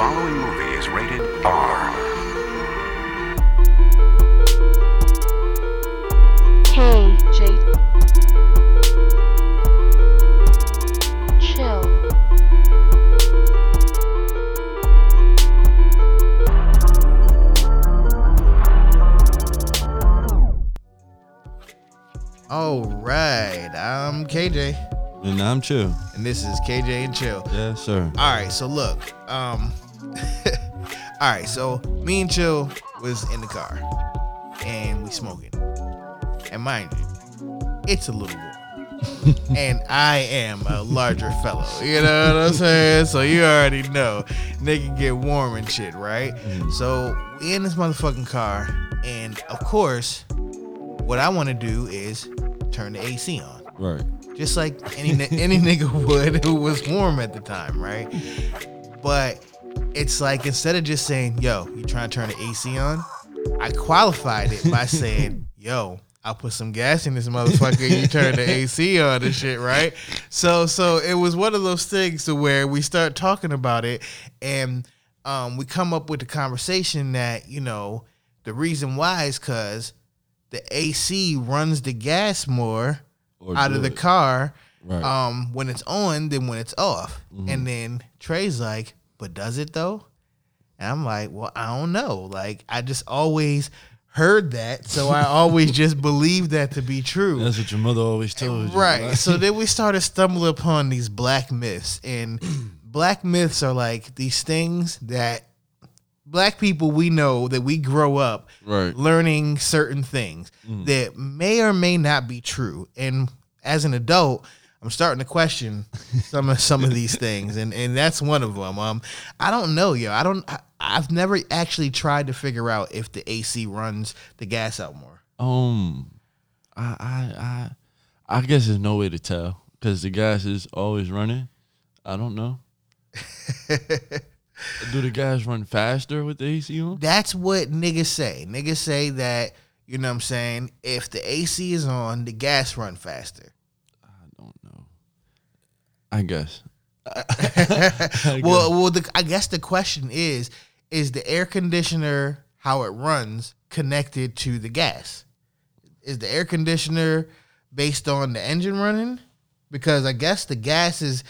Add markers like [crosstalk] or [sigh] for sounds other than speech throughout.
following movie is rated R. K J Chill All right, I'm KJ, And I'm chill. and this is KJ and Chill. Yeah, sir. All right, so look, um, [laughs] all right, so me and Chill was in the car, and we smoking, and mind you, it's a little warm, [laughs] and I am a larger fellow. You know what I'm saying? So you already know, nigga get warm and shit, right? Mm-hmm. So we in this motherfucking car, and of course, what I want to do is turn the AC on Right. just like any any nigga [laughs] would who was warm at the time, right? But it's like instead of just saying, "Yo, you trying to turn the AC on," I qualified it by saying, [laughs] "Yo, I'll put some gas in this motherfucker. and You turn the AC on and shit, right?" So so it was one of those things to where we start talking about it, and um, we come up with the conversation that you know the reason why is because the AC runs the gas more Or out of the it. car Right. um when it's on than when it's off. Mm-hmm. And then Trey's like, but does it though? And I'm like, well, I don't know. Like I just always heard that, so I [laughs] always just believed that to be true. That's what your mother always told you. Right. So then we started stumbling upon these black myths. And [clears throat] black myths are like these things that black people we know that we grow up Right. learning certain things mm. that may or may not be true. And as an adult, I'm starting to question some of some of these things, and and that's one of them. Um, I don't know, yo. I don't. I, I've never actually tried to figure out if the AC runs the gas out more. Um, I, I, I, I guess there's no way to tell because the gas is always running. I don't know. [laughs] Do the gas run faster with the AC on? That's what niggas say. Niggas say that you know what I'm saying. If the AC is on, the gas run faster. I. I guess. [laughs] Well, well, the, I guess the question is: Is the air conditioner how it runs connected to the gas? Is the air conditioner based on the engine running? Because I guess the gas is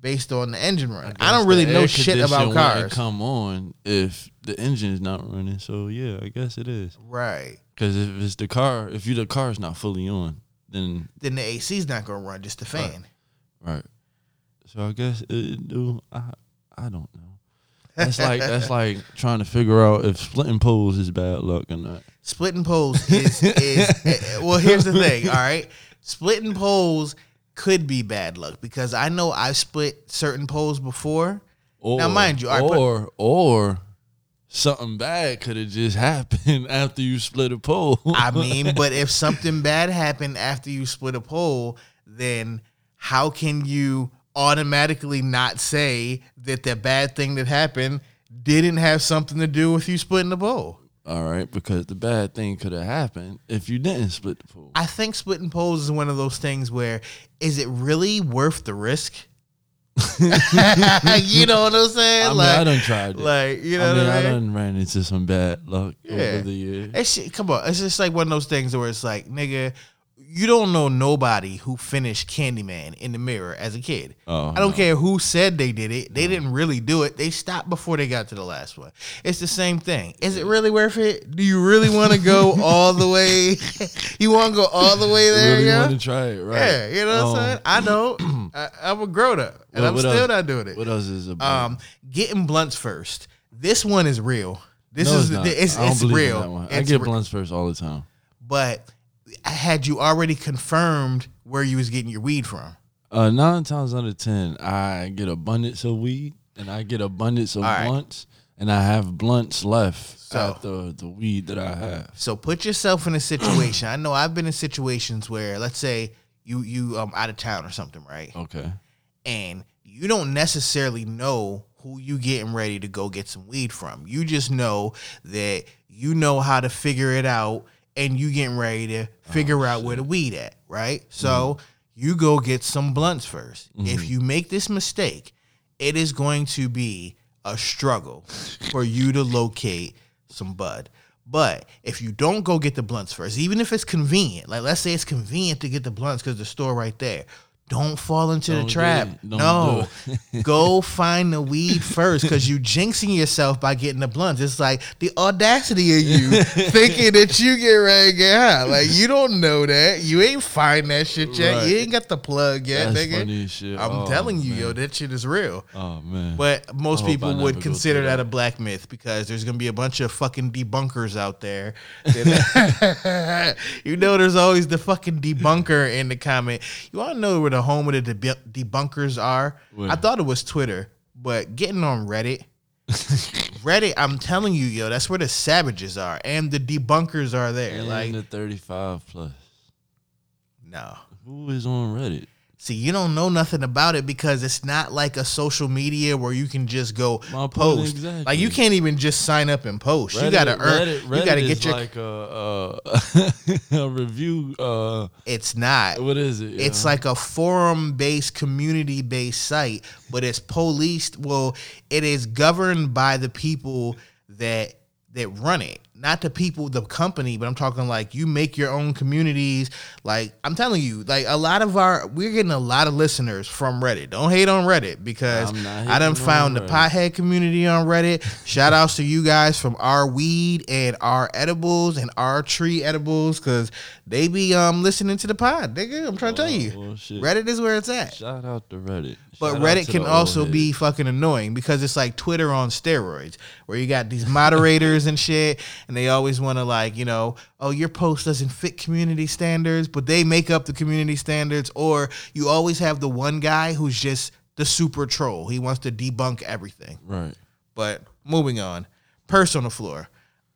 based on the engine running. I, don't really know shit about cars. Come on, if the engine is not running. So yeah, I guess it is. Right. Because if it's the car, if you the car's not fully on, then Then the AC's not gonna run, just the fan. right. So I guess it do. I I don't know. That's like that's like [laughs] trying to figure out if splitting poles is bad luck or not. Splitting poles is is [laughs] eh, well. Here's the thing. All right, splitting poles could be bad luck because I know I've split certain poles before. Or, Now, mind you, all right, but- or or something bad could have just [laughs] happened after you split a pole. I mean, but if something bad happened after you split a pole, then how can you automatically not say that the bad thing that happened didn't have something to do with you splitting the pole? All right, because the bad thing could have happened if you didn't split the pole. I think splitting poles is one of those things where is it really worth the risk? [laughs] you know what I'm saying? I mean, like, I done tried it. like you know I mean, what I I mean? done ran into some bad luck Yeah. over the years. It's come on. It's just like one of those things where it's like, nigga, you don't know nobody who finished Candyman in the mirror as a kid. Oh, I don't no. care who said they did it. They didn't really do it. They stopped before they got to the last one. It's the same thing. Is it really worth it? Do you really want to go [laughs] [laughs] all the way? you want to go all the way there? really yeah? want to try it, right? Yeah, you know what I'm Um, saying? I don't. [clears throat] I, I'm a grown up, and what- I'm what still else- not doing it. What else is about? Um, getting blunts first. This one is real. This no, is it's, not. it's, it's real. that one. I get re- blunts first all the time. but had you already confirmed where you was getting your weed from? Uh, nine times out of ten, I get abundance of weed and I get abundance of right. blunts, and I have blunts left So- after the weed that I have. So put yourself in a situation. I know I've been in situations where, let's say you you um out of town or something, right? Okay. And you don't necessarily know who you getting ready to go get some weed from. You just know that you know how to figure it out, and you getting ready to oh, figure out where the weed at, right? Mm-hmm. So you go get some blunts 1st If mm-hmm. you make this mistake, it is going to be a struggle for you to locate some bud. But if you don't go get the blunts first, even if it's convenient, like let's say it's convenient to get the blunts because the store right there, don't fall into Don't the trap. no, go [laughs] find the weed first because you jinxing yourself by getting the blunts. It's like the audacity of you [laughs] thinking that you get ready to get high. Like you don't know that. You ain't find that shit yet. Right. You ain't got the plug yet, That's nigga. I'm Oh, telling you, yo, that shit is real. Oh man. But most I hope I people would consider that that. a black myth because there's gonna be a bunch of fucking debunkers out there. [laughs] you know, there's always the fucking debunker in the comment. You want to know where the home of the debu- debunkers are? I thought it was Twitter, but getting on Reddit. [laughs] Reddit, I'm telling you, yo, that's where the savages are, and the debunkers are there. and like, the 35 plus. no. Who is on Reddit? See, you don't know nothing about it because it's not like a social media where you can just go My post. exactly. Like you can't even just sign up and post. you gotta earn. Reddit, you gotta get your. like a, a, [laughs] a review. Uh, it's not. what is it? It's like a forum-based, community-based site, but it's policed. Well, it is governed by the people that that run it, not the people, the company. But I'm talking like you make your own communities. Like I'm telling you, like a lot of our, we're getting a lot of listeners from Reddit. Don't hate on Reddit because not done found the pothead community on Reddit. Shout outs to you guys from our weed and our edibles and our tree edibles because they be um listening to the pod. Nigga, I'm trying to tell you. shit. Reddit is where it's at. Shout out to Reddit. But Shout Reddit can also old be fucking annoying because it's like Twitter on steroids, where you got these moderators and shit, and they always want to like, you know, oh, your post doesn't fit community standards, but they make up the community standards, or you always have the one guy who's just the super troll. He wants to debunk everything. right. But moving on, purse on the floor.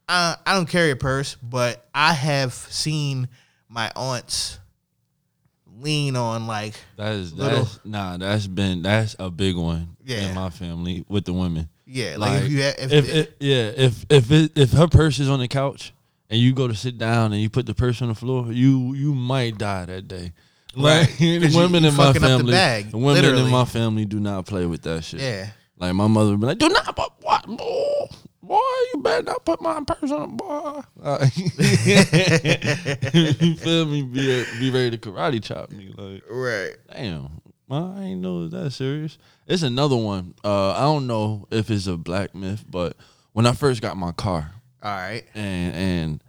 Uh, I don't carry a purse, but I have seen my aunts lean on like That is Little- that's nah. That's been that's a big one Yeah. in my family with the women. Yeah, like, if you if, if, it, yeah, if if it, if her purse is on the couch and you go to sit down and you put the purse on the floor, you you might die that day. Like [laughs] women you in my fucking up the family, bag, women literally. in my family do not play with that shit. yeah. Like my mother would be like, "Do not, but what, boy, boy, you better not put my purse on, boy." Uh, [laughs] you feel me? Be be ready to karate chop me, like. Right. Damn, I ain't know it that serious. It's another one. Uh, I don't know if it's a black myth, but when I first got my car, All right. and and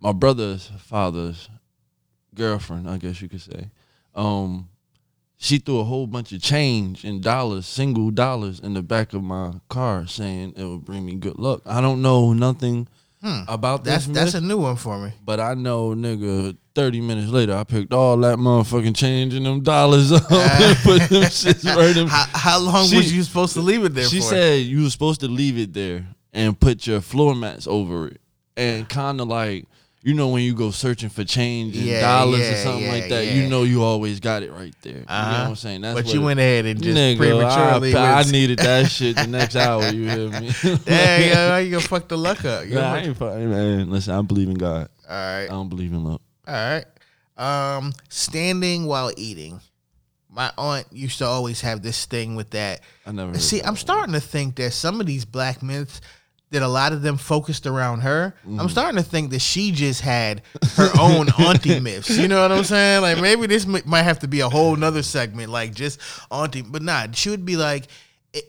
my brother's father's girlfriend, I guess you could say, um, she threw a whole bunch of change in dollars, single dollars, in the back of my car, saying it would bring me good luck. I don't know nothing about That's this that's a new one for me. but I know, nigga, 30 minutes later, I picked all that motherfucking change and them dollars up [laughs] and [laughs] put them shits right in. How, how long She- was you supposed to leave it there She for? said you were supposed to leave it there and put your floor mats over it. And kind of like, you know, when you go searching for change and Yeah, dollars or something yeah, like that, yeah. you know you always got it right there. You know Uh-huh. what I'm saying? That's but you went ahead and just Nigga, prematurely. I, I needed that shit the next [laughs] hour. You hear me? Dang, yo, you gonna fuck the luck up? Nah, I ain't fucking, man. Listen, I believe in God. all right. I don't believe in luck. All right. Um, standing while eating. My aunt used to always have this thing with that. I never. See, I'm starting to think that some of these black myths that a lot of them focused around her. Mm-hmm. I'm starting to think that she just had her own [laughs] auntie myths. You know what I'm saying? Like maybe this mi- might have to be a whole nother segment, like just auntie. But nah, she would be like,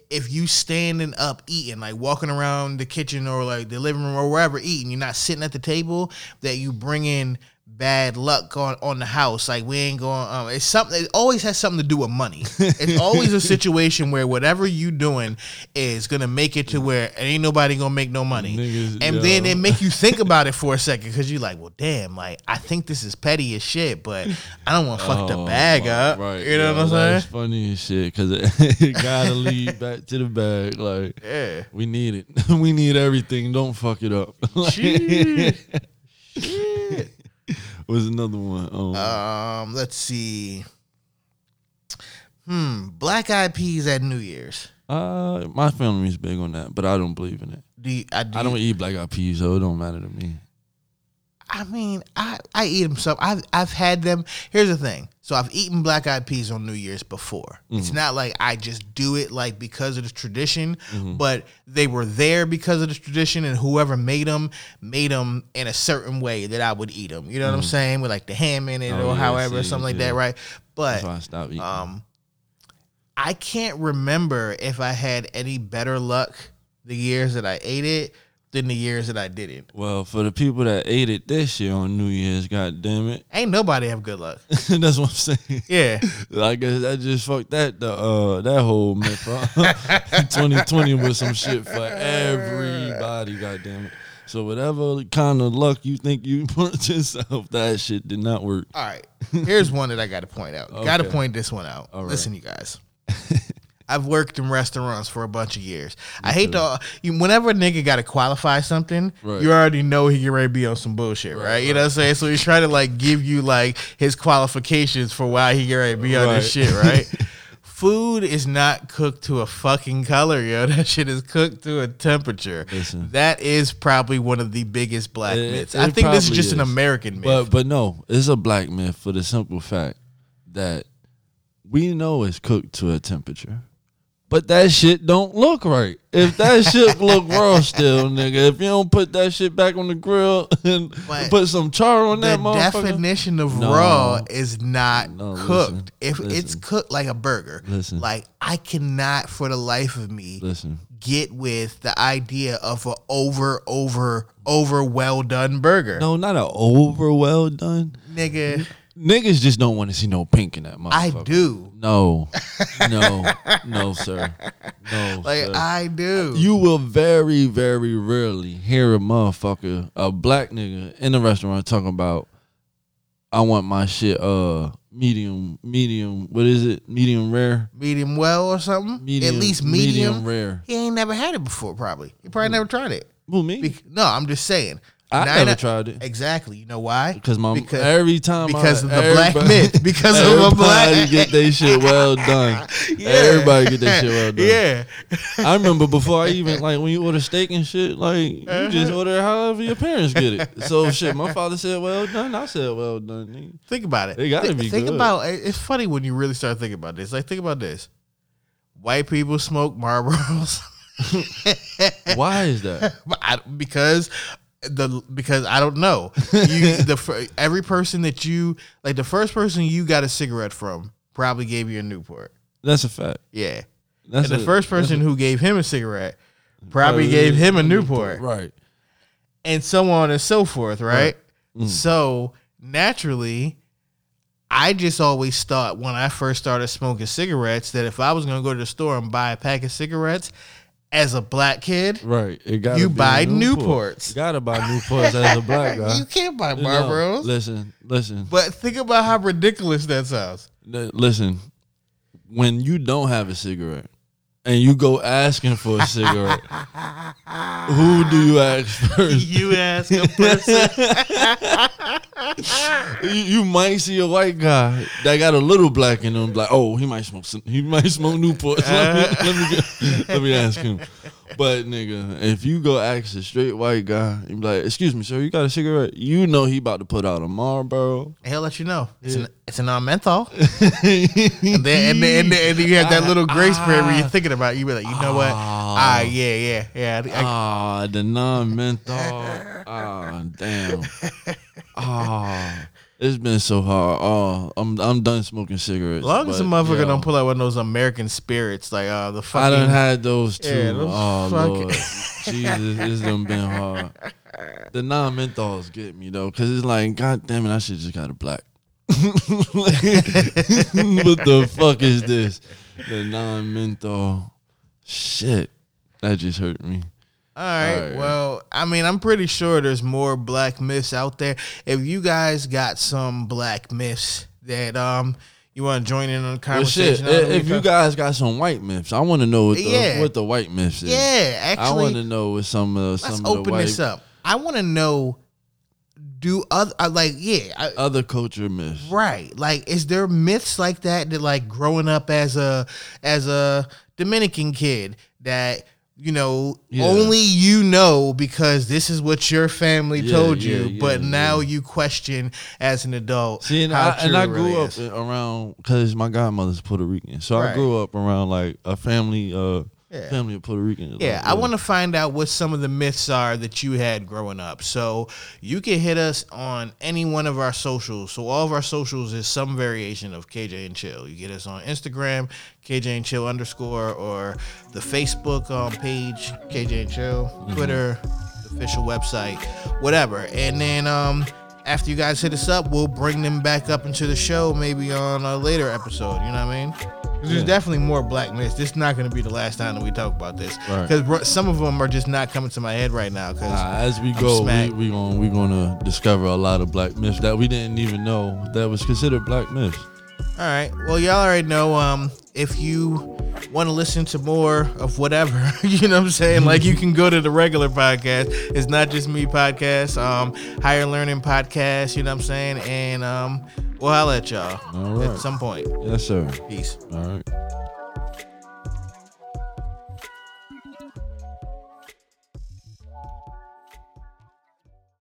if you standing up eating, like walking around the kitchen or like the living room or wherever eating, you're not sitting at the table, that you bring in bad luck on on the house. Like we ain't going. Um, it's something. It always has something to do with money. it's [laughs] always a situation where whatever you doing is gonna make it to where ain't nobody gonna make no money. Niggas, and then yo. it make you think [laughs] about it for a second because you're like, well, damn, like I think this is petty as shit, but I don't want to fuck the Oh, bag my- up. Right. You know what I'm saying? That's funny as shit because it, [laughs] it gotta lead back to the bag. Like, Yeah. we need it. we need everything. Don't fuck it up. Shit. Was another one. Um, Um, let's see. Hmm, black eyed peas at New Year's. uh, my family's big on that, but I don't believe in it. Do you, I, do I don't you- eat black eyed peas, so it don't matter to me. I mean, I, I eat them some. I've I've had them. Here's the thing. So I've eaten black eyed peas on New Year's before. It's not like I just do it like because of the tradition, but they were there because of the tradition, and whoever made them made them in a certain way that I would eat them. You know what I'm saying? With like the ham in it Oh, or yeah, however, see, something like yeah. that, right? But I um, I can't remember if I had any better luck the years that I ate it than the years that I didn't. well, for the people that ate it this year on New Year's, god damn it. Ain't nobody have good luck. [laughs] That's what I'm saying. Yeah. I guess that just fucked that the uh that whole myth. 2020 [laughs] was some shit for everybody, goddamn it. So whatever kind of luck you think you [laughs] put yourself, that shit did not work. All right. Here's one that I got to point out. Got to point this one out. All right. Listen, you guys. I've worked in restaurants for a bunch of years. I hate to. You, whenever a nigga got to qualify something, Right. you already know he get ready to be on some bullshit, right? You know what I'm saying? So he's trying to like give you like his qualifications for why he get ready to be on this shit, right? [laughs] Food is not cooked to a fucking color, yo. [laughs] That shit is cooked to a temperature. Listen. That is probably one of the biggest black It- myths. it I think this is just an. American myth. But but no, it's a black myth for the simple fact that we know it's cooked to a temperature. But that shit don't look right. If that [laughs] shit look raw still, nigga, if you don't put that shit back on the grill [laughs] and But put some char on the that motherfucker, definition of No. raw is not No, cooked. listen, if it's listen. cooked like a burger, Listen. like I cannot for the life of me listen, get with the idea of a over, over, over well done burger. no, not a over well done. Nigga, Niggas just don't want to see no pink in that motherfucker. I do. No, no, no, sir. No, [laughs] Like sir. I do. You will very, very rarely hear a motherfucker, a black nigga in a restaurant talking about, I want my shit uh medium, medium, what is it? Medium rare? medium well or something. Medium, At least medium. rare. He ain't never had it before. Probably. He probably never tried it. Who me? Bec- no, I'm just saying. I Nine never tried it. Exactly. You know why? Because my because every time because I, of the black myth. [laughs] Because of a black everybody get their shit well done. [laughs] Yeah. Everybody get their shit well [laughs] done. Yeah. I remember before I even like when you order steak and shit, like you Uh-huh. just order however your parents get it. So shit, my father said well done, I said well done. nigga. Think about it. They gotta Thi- be Think good. about it- it's funny when you really start thinking about this. Like think about this. White people smoke Marlboros Why is that? I, because the because I don't know. [laughs] You the every person that you like the first person you got a cigarette from probably gave you a Newport. That's a fact. Yeah. That's and the first person who gave him a cigarette probably gave him a Newport. Right. and so on and so forth, right? Mm. So naturally, I just always thought when I first started smoking cigarettes that if I was gonna go to the store and buy a pack of cigarettes as a black kid, Right. It got You buy Newports. You gotta buy Newports as a black [laughs] guy. you can't buy Marlboros. listen, listen, But think about how ridiculous that sounds. listen. When you don't have a cigarette and you go asking for a cigarette, who do you ask first? You ask a person. [laughs] you, you might see a white guy that got a little black in him, like, oh, he might smoke he might smoke Newports. [laughs] let, me, let, me let me ask him. But nigga, if you go ask a straight white guy, you be like, excuse me, sir, you got a cigarette? You know he about to put out a Marlboro. He'll let you know. It's an it's a non menthol. [laughs] and then and then, and then, and you have that little grace period where you're thinking about it. You be like, you know what? Ah, yeah, yeah, yeah. I- I- Ah, the non-menthol. Ah, damn. [laughs] Ah, it's been so hard. Oh, I'm I'm done smoking cigarettes. As long as the motherfucker yo, don't pull out one of those American spirits, like uh, the fucking. I done had those too. Yeah, those oh fucking- lord, Jesus, this done been hard. The non-menthols get me though, cause it's like, god damn it, I should just got a black. [laughs] what the fuck is this? The non-menthol. Shit, that just hurt me. All right. All right. Well, I mean, I'm pretty sure there's more black myths out there. If you guys got some black myths that um you want to join in on the conversation, I don't if you guys got some white myths, I want to know what the Yeah. what the white myths is. yeah, actually, I want to know what some of some let's of the open white this up. I want to know, do other uh, like yeah, I, other culture myths. Right. Like is there myths like that that like growing up as a as a Dominican kid that you know, Yeah. only you know because this is what your family Yeah, told yeah, you, but now you question as an adult. See, and how I, and I grew really up is. around because my godmother's Puerto Rican, so Right. I grew up around like a family, uh, Yeah. family of Puerto Ricans. Yeah, like, I want to find out what some of the myths are that you had growing up. So you can hit us on any one of our socials. So all of our socials is some variation of KJ and Chill. You get us on Instagram, KJ and Chill underscore, or the Facebook um, page, KJ and Chill, Twitter, official website, whatever. And then um, after you guys hit us up, we'll bring them back up into the show, maybe on a later episode. You know what I mean? There's Yeah. definitely more black myths. This is not going to be the last time that we talk about this Right. because some of them are just not coming to my head right now. Because Nah, as we go, we smacked. we gonna we gonna discover a lot of black myths that we didn't even know that was considered black myths. All right, well, y'all already know. Um, if you want to listen to more of whatever, [laughs] you know what I'm saying. Like you can go to the regular podcast. It's not just me podcast. Um, higher learning podcast. You know what I'm saying. And um, we'll holla at y'all All right. at some point. Yes, sir. Peace. All right.